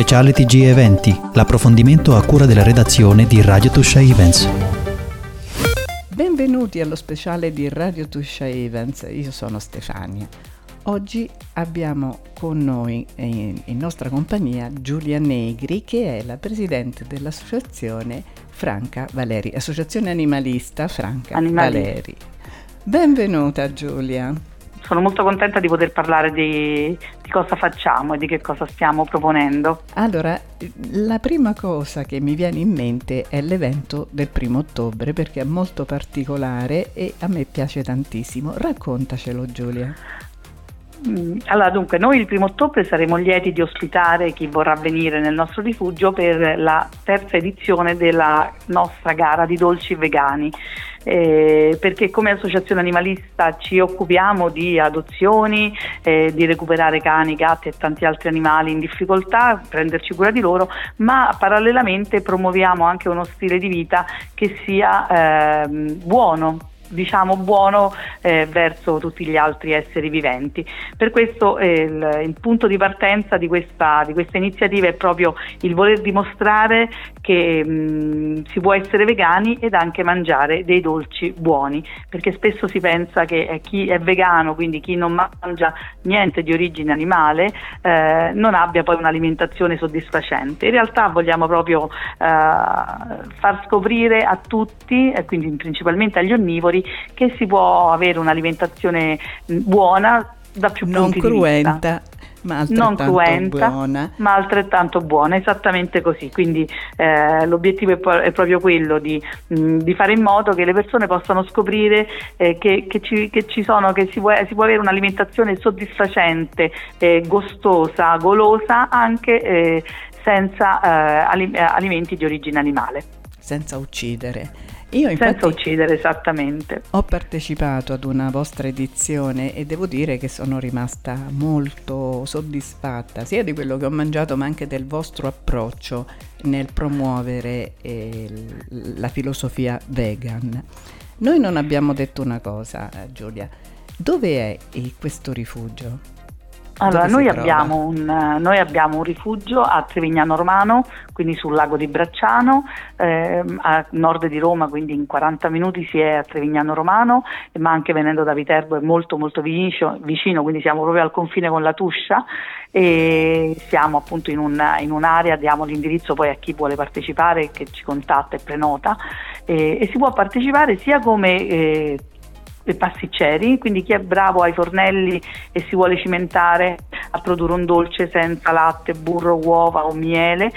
speciale TG Eventi, l'approfondimento a cura della redazione di Radio Tuscia Events. Benvenuti allo speciale di Radio Tuscia Events, io sono Stefania. Oggi abbiamo con noi in, in, nostra compagnia Giulia Negri che è la presidente dell'associazione Franca Valeri, associazione animalista Franca Animali. Valeri. Benvenuta Giulia. Sono molto contenta di poter parlare di, di, cosa facciamo e di che cosa stiamo proponendo. Allora, la prima cosa che mi viene in mente è l'evento del primo ottobre perché è molto particolare e a me piace tantissimo. Raccontacelo Giulia. Mm, allora, dunque, noi il primo ottobre saremo lieti di ospitare chi vorrà venire nel nostro rifugio per la terza edizione della nostra gara di dolci vegani. Eh, perché come associazione animalista ci occupiamo di adozioni, eh, di recuperare cani, gatti e tanti altri animali in difficoltà, prenderci cura di loro, ma parallelamente promuoviamo anche uno stile di vita che sia eh, buono diciamo buono eh, verso tutti gli altri esseri viventi. Per questo eh, il, il, punto di partenza di questa, di questa, iniziativa è proprio il voler dimostrare che mh, si può essere vegani ed anche mangiare dei dolci buoni, perché spesso si pensa che eh, chi è vegano, quindi chi non mangia niente di origine animale, eh, non abbia poi un'alimentazione soddisfacente. In realtà vogliamo proprio eh, far scoprire a tutti, quindi principalmente agli onnivori, che si può avere un'alimentazione buona da più non punti cruenta. di vista ma altrettanto non cruenta, buona. ma altrettanto buona, esattamente così. Quindi eh, l'obiettivo è, po- è, proprio quello di, mh, di, fare in modo che le persone possano scoprire eh, che, che, ci, che, ci, sono, che si può, si può, avere un'alimentazione soddisfacente, eh, gustosa, golosa, anche eh, senza eh, alimenti di origine animale. Senza uccidere. Io infatti Senza uccidere, esattamente. Ho partecipato ad una vostra edizione e devo dire che sono rimasta molto soddisfatta sia di quello che ho mangiato ma anche del vostro approccio nel promuovere eh, la filosofia vegan. Noi non abbiamo detto una cosa, eh, Giulia. Dove è questo rifugio? Allora, noi abbiamo, un, noi abbiamo, un, rifugio a Trevignano Romano, quindi sul lago di Bracciano, eh, a nord di Roma, quindi in 40 minuti si è a Trevignano Romano, ma anche venendo da Viterbo è molto molto vicino, vicino quindi siamo proprio al confine con la Tuscia e siamo appunto in, un, in un'area, diamo l'indirizzo poi a chi vuole partecipare che ci contatta e prenota e, e si può partecipare sia come eh, pasticceri, quindi chi è bravo ai fornelli e si vuole cimentare a produrre un dolce senza latte, burro, uova o miele,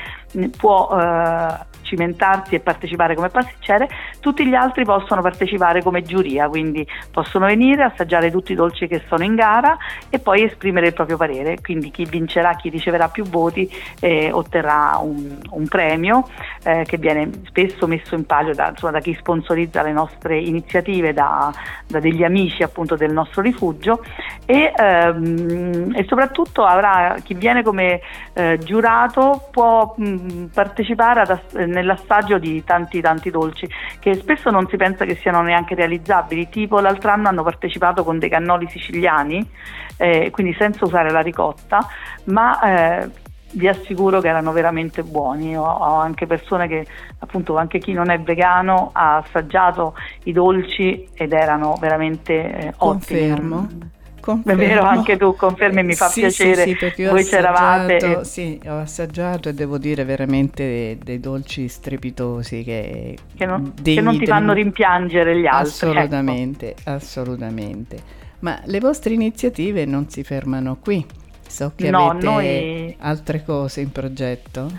può eh, cimentarsi e partecipare come pasticcere, tutti gli altri possono partecipare come giuria, quindi possono venire, assaggiare tutti i dolci che sono in gara e poi esprimere il proprio parere, quindi chi vincerà, chi riceverà più voti eh, otterrà un, un premio eh, che viene spesso messo in palio da, insomma, da chi sponsorizza le nostre iniziative, da, da, degli amici appunto del nostro rifugio. E, ehm, e soprattutto avrà, chi viene come eh, giurato può mh, partecipare ad, nell'assaggio di tanti tanti dolci che spesso non si pensa che siano neanche realizzabili, tipo l'altro anno hanno partecipato con dei cannoli siciliani, eh, quindi senza usare la ricotta, ma eh, vi assicuro che erano veramente buoni. Ho, ho, anche persone che, appunto, anche chi non è vegano ha assaggiato i dolci ed erano veramente eh, ottimi. Confermo. È vero, anche tu confermi, mi fa sì, piacere. Sì, sì, Voi c'eravate. E... Sì, ho assaggiato e devo dire veramente dei dolci strepitosi che, che, non, che non, ti fanno rimpiangere gli altri. Ecco. Assolutamente, ecco. assolutamente. Ma le vostre iniziative non si fermano qui. So che no, avete noi... altre cose in progetto.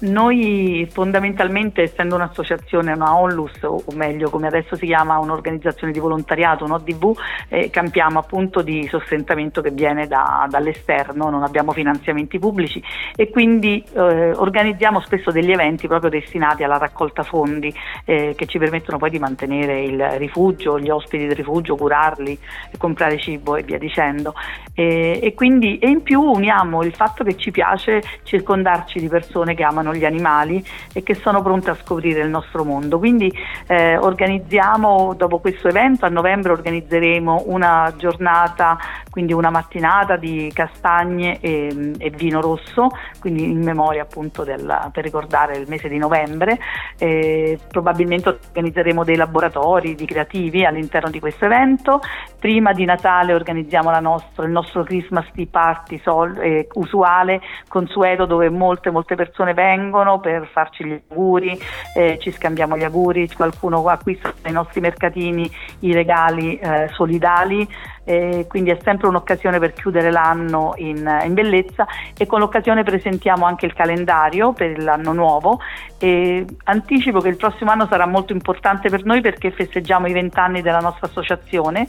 Noi fondamentalmente, essendo un'associazione, una ONLUS, o meglio come adesso si chiama un'organizzazione di volontariato, un ODV, eh, campiamo appunto di sostentamento che viene da, dall'esterno, non abbiamo finanziamenti pubblici e quindi eh, organizziamo spesso degli eventi proprio destinati alla raccolta fondi eh, che ci permettono poi di mantenere il rifugio, gli ospiti del rifugio, curarli, comprare cibo e via dicendo. e quindi e in più uniamo il fatto che ci piace circondarci di persone che amano apprezzano gli animali e che sono pronte a scoprire il nostro mondo. Quindi eh, organizziamo, dopo questo evento, a novembre organizzeremo una giornata, quindi una mattinata di castagne e, e vino rosso, quindi in memoria appunto del, per ricordare il mese di novembre. Eh, probabilmente organizzeremo dei laboratori di creativi all'interno di questo evento. Prima di Natale organizziamo nostra, il nostro Christmas Tea Party sol, eh, usuale, consueto, dove molte molte persone vengono per farci gli auguri, eh, ci scambiamo gli auguri, qualcuno acquista nei nostri mercatini i regali eh, solidali eh, quindi è sempre un'occasione per chiudere l'anno in, in, bellezza e con l'occasione presentiamo anche il calendario per l'anno nuovo e anticipo che il prossimo anno sarà molto importante per noi perché festeggiamo i vent'anni della nostra associazione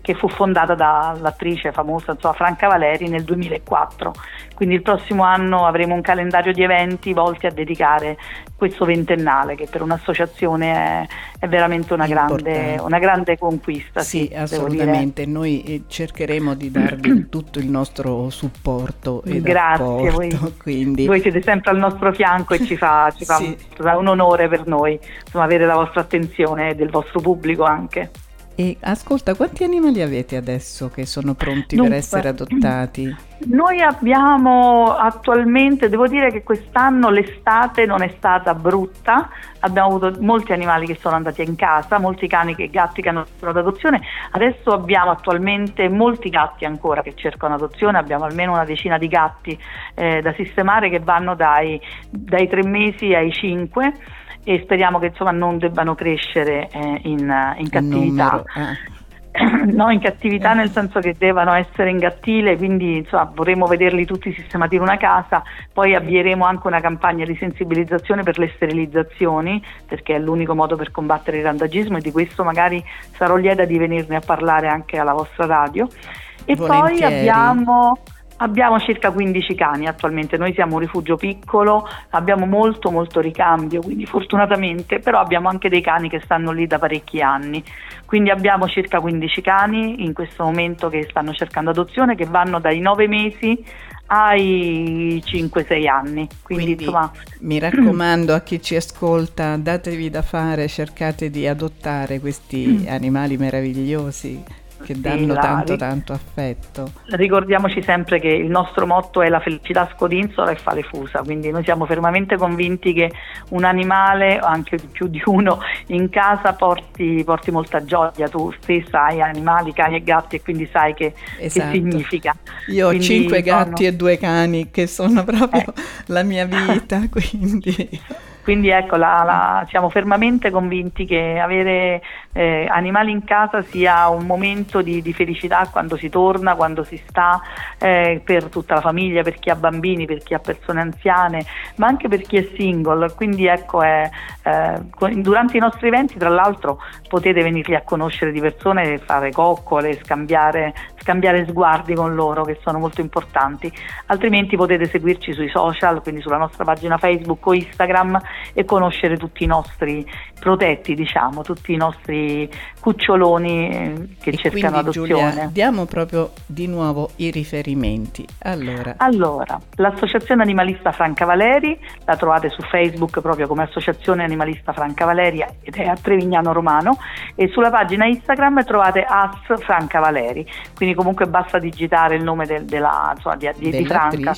che fu fondata dall'attrice famosa insomma, Franca Valeri nel 2004 quindi il prossimo anno avremo un calendario di eventi volti a dedicare questo ventennale che per un'associazione è, è veramente una grande, una grande, conquista. Sì, sì assolutamente. Noi eh, cercheremo di darvi tutto il nostro supporto e Grazie, voi, quindi... voi siete sempre al nostro fianco e ci fa, ci fa sì. un onore per noi insomma, avere la vostra attenzione e del vostro pubblico anche. E ascolta, quanti animali avete adesso che sono pronti Dunque, per essere adottati? Noi abbiamo attualmente, devo dire che quest'anno l'estate non è stata brutta, abbiamo avuto molti animali che sono andati in casa, molti cani e gatti che hanno fatto l'adozione, adesso abbiamo attualmente molti gatti ancora che cercano adozione, abbiamo almeno una decina di gatti eh, da sistemare che vanno dai, dai tre mesi ai cinque e speriamo che insomma non debbano crescere eh, in, in, cattività. Eh. No, in cattività nel senso che devono essere in gattile, quindi insomma, vorremmo vederli tutti sistemati in una casa, poi avvieremo anche una campagna di sensibilizzazione per le sterilizzazioni, perché è l'unico modo per combattere il randagismo e di questo magari sarò lieta di venirne a parlare anche alla vostra radio. E Volentieri. poi abbiamo Abbiamo circa 15 cani attualmente, noi siamo un rifugio piccolo, abbiamo molto molto ricambio, quindi fortunatamente, però abbiamo anche dei cani che stanno lì da parecchi anni. Quindi abbiamo circa 15 cani in questo momento che stanno cercando adozione, che vanno dai 9 mesi ai 5-6 anni. Quindi, Quindi insomma... mi raccomando a chi ci ascolta, datevi da fare, cercate di adottare questi animali meravigliosi che danno la, tanto tanto affetto. Ricordiamoci sempre che il nostro motto è la felicità scodinzola e fale fusa, quindi noi siamo fermamente convinti che un animale, anche più di uno, in casa porti, porti molta gioia, tu stessa hai animali, cani e gatti e quindi sai che, esatto. che significa. Io quindi, ho cinque gatti no, no. e due cani che sono proprio eh. la mia vita, quindi... Quindi ecco, la, la, siamo fermamente convinti che avere eh, animali in casa sia un momento di, di, felicità quando si torna, quando si sta eh, per tutta la famiglia, per chi ha bambini, per chi ha persone anziane, ma anche per chi è single. Quindi ecco, è, eh, durante i nostri eventi tra l'altro potete venirli a conoscere di persone, fare coccole, scambiare, scambiare sguardi con loro che sono molto importanti. Altrimenti potete seguirci sui social, quindi sulla nostra pagina Facebook o Instagram e conoscere tutti i nostri protetti, diciamo, tutti i nostri cuccioloni eh, che e cercano quindi, adozione. Giulia, diamo proprio di nuovo i riferimenti. Allora. allora, l'Associazione Animalista Franca Valeri, la trovate su Facebook proprio come Associazione Animalista Franca Valeria ed è a Trevignano Romano e sulla pagina Instagram trovate As Franca Valeri, quindi comunque basta digitare il nome del, della, insomma, di, di, di Franca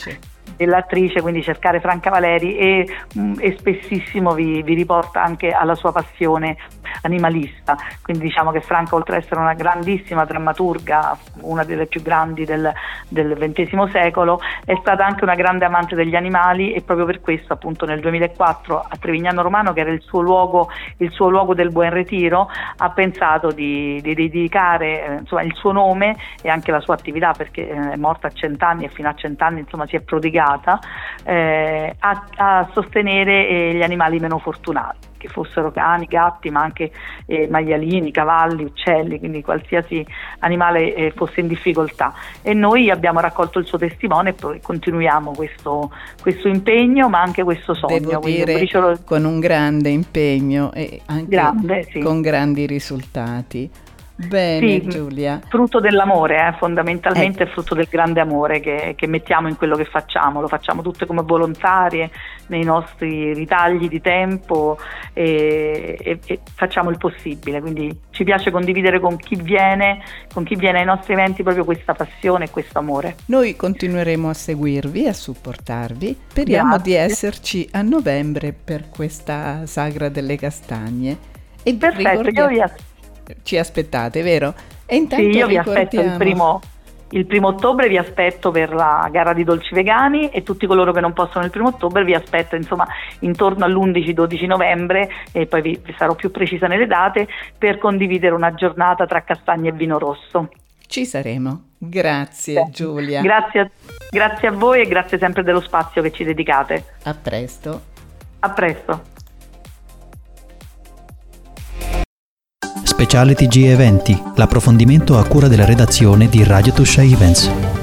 dell'attrice, quindi cercare Franca Valeri e, mm, e spessissimo vi, vi, riporta anche alla sua passione animalista. Quindi diciamo che Franca, oltre ad essere una grandissima drammaturga, una delle più grandi del, del XX secolo, è stata anche una grande amante degli animali e proprio per questo appunto nel 2004 a Trevignano Romano, che era il suo luogo, il suo luogo del buon ritiro, ha pensato di, di dedicare eh, insomma, il suo nome e anche la sua attività perché eh, è morta a cent'anni e fino a cent'anni insomma, si è prodigata eh, a, a, sostenere eh, gli animali meno fortunati che fossero cani, gatti, ma anche eh, maialini, cavalli, uccelli, quindi qualsiasi animale eh, fosse in difficoltà. E noi abbiamo raccolto il suo testimone e continuiamo questo, questo impegno, ma anche questo sogno. Devo dire briciolo... con un grande impegno e anche grande, sì. con grandi risultati. Bene, sì, Giulia. Frutto dell'amore, eh, fondamentalmente eh. frutto del grande amore che, che, mettiamo in quello che facciamo. Lo facciamo tutte come volontarie, nei nostri ritagli di tempo e, e, e, facciamo il possibile. Quindi ci piace condividere con chi viene, con chi viene ai nostri eventi proprio questa passione e questo amore. Noi continueremo a seguirvi, a supportarvi. Speriamo Grazie. di esserci a novembre per questa sagra delle castagne. E Perfetto, io vi aspetto ci aspettate, vero? E intanto sì, io vi aspetto il primo, il primo ottobre vi aspetto per la gara di dolci vegani e tutti coloro che non possono il primo ottobre vi aspetto insomma intorno all'11-12 novembre e poi vi, vi, sarò più precisa nelle date per condividere una giornata tra castagne e vino rosso. Ci saremo. Grazie sì. Giulia. Grazie, grazie a voi e grazie sempre dello spazio che ci dedicate. A presto. A presto. Speciale TG Eventi, l'approfondimento a cura della redazione di Radio Tuscia Events.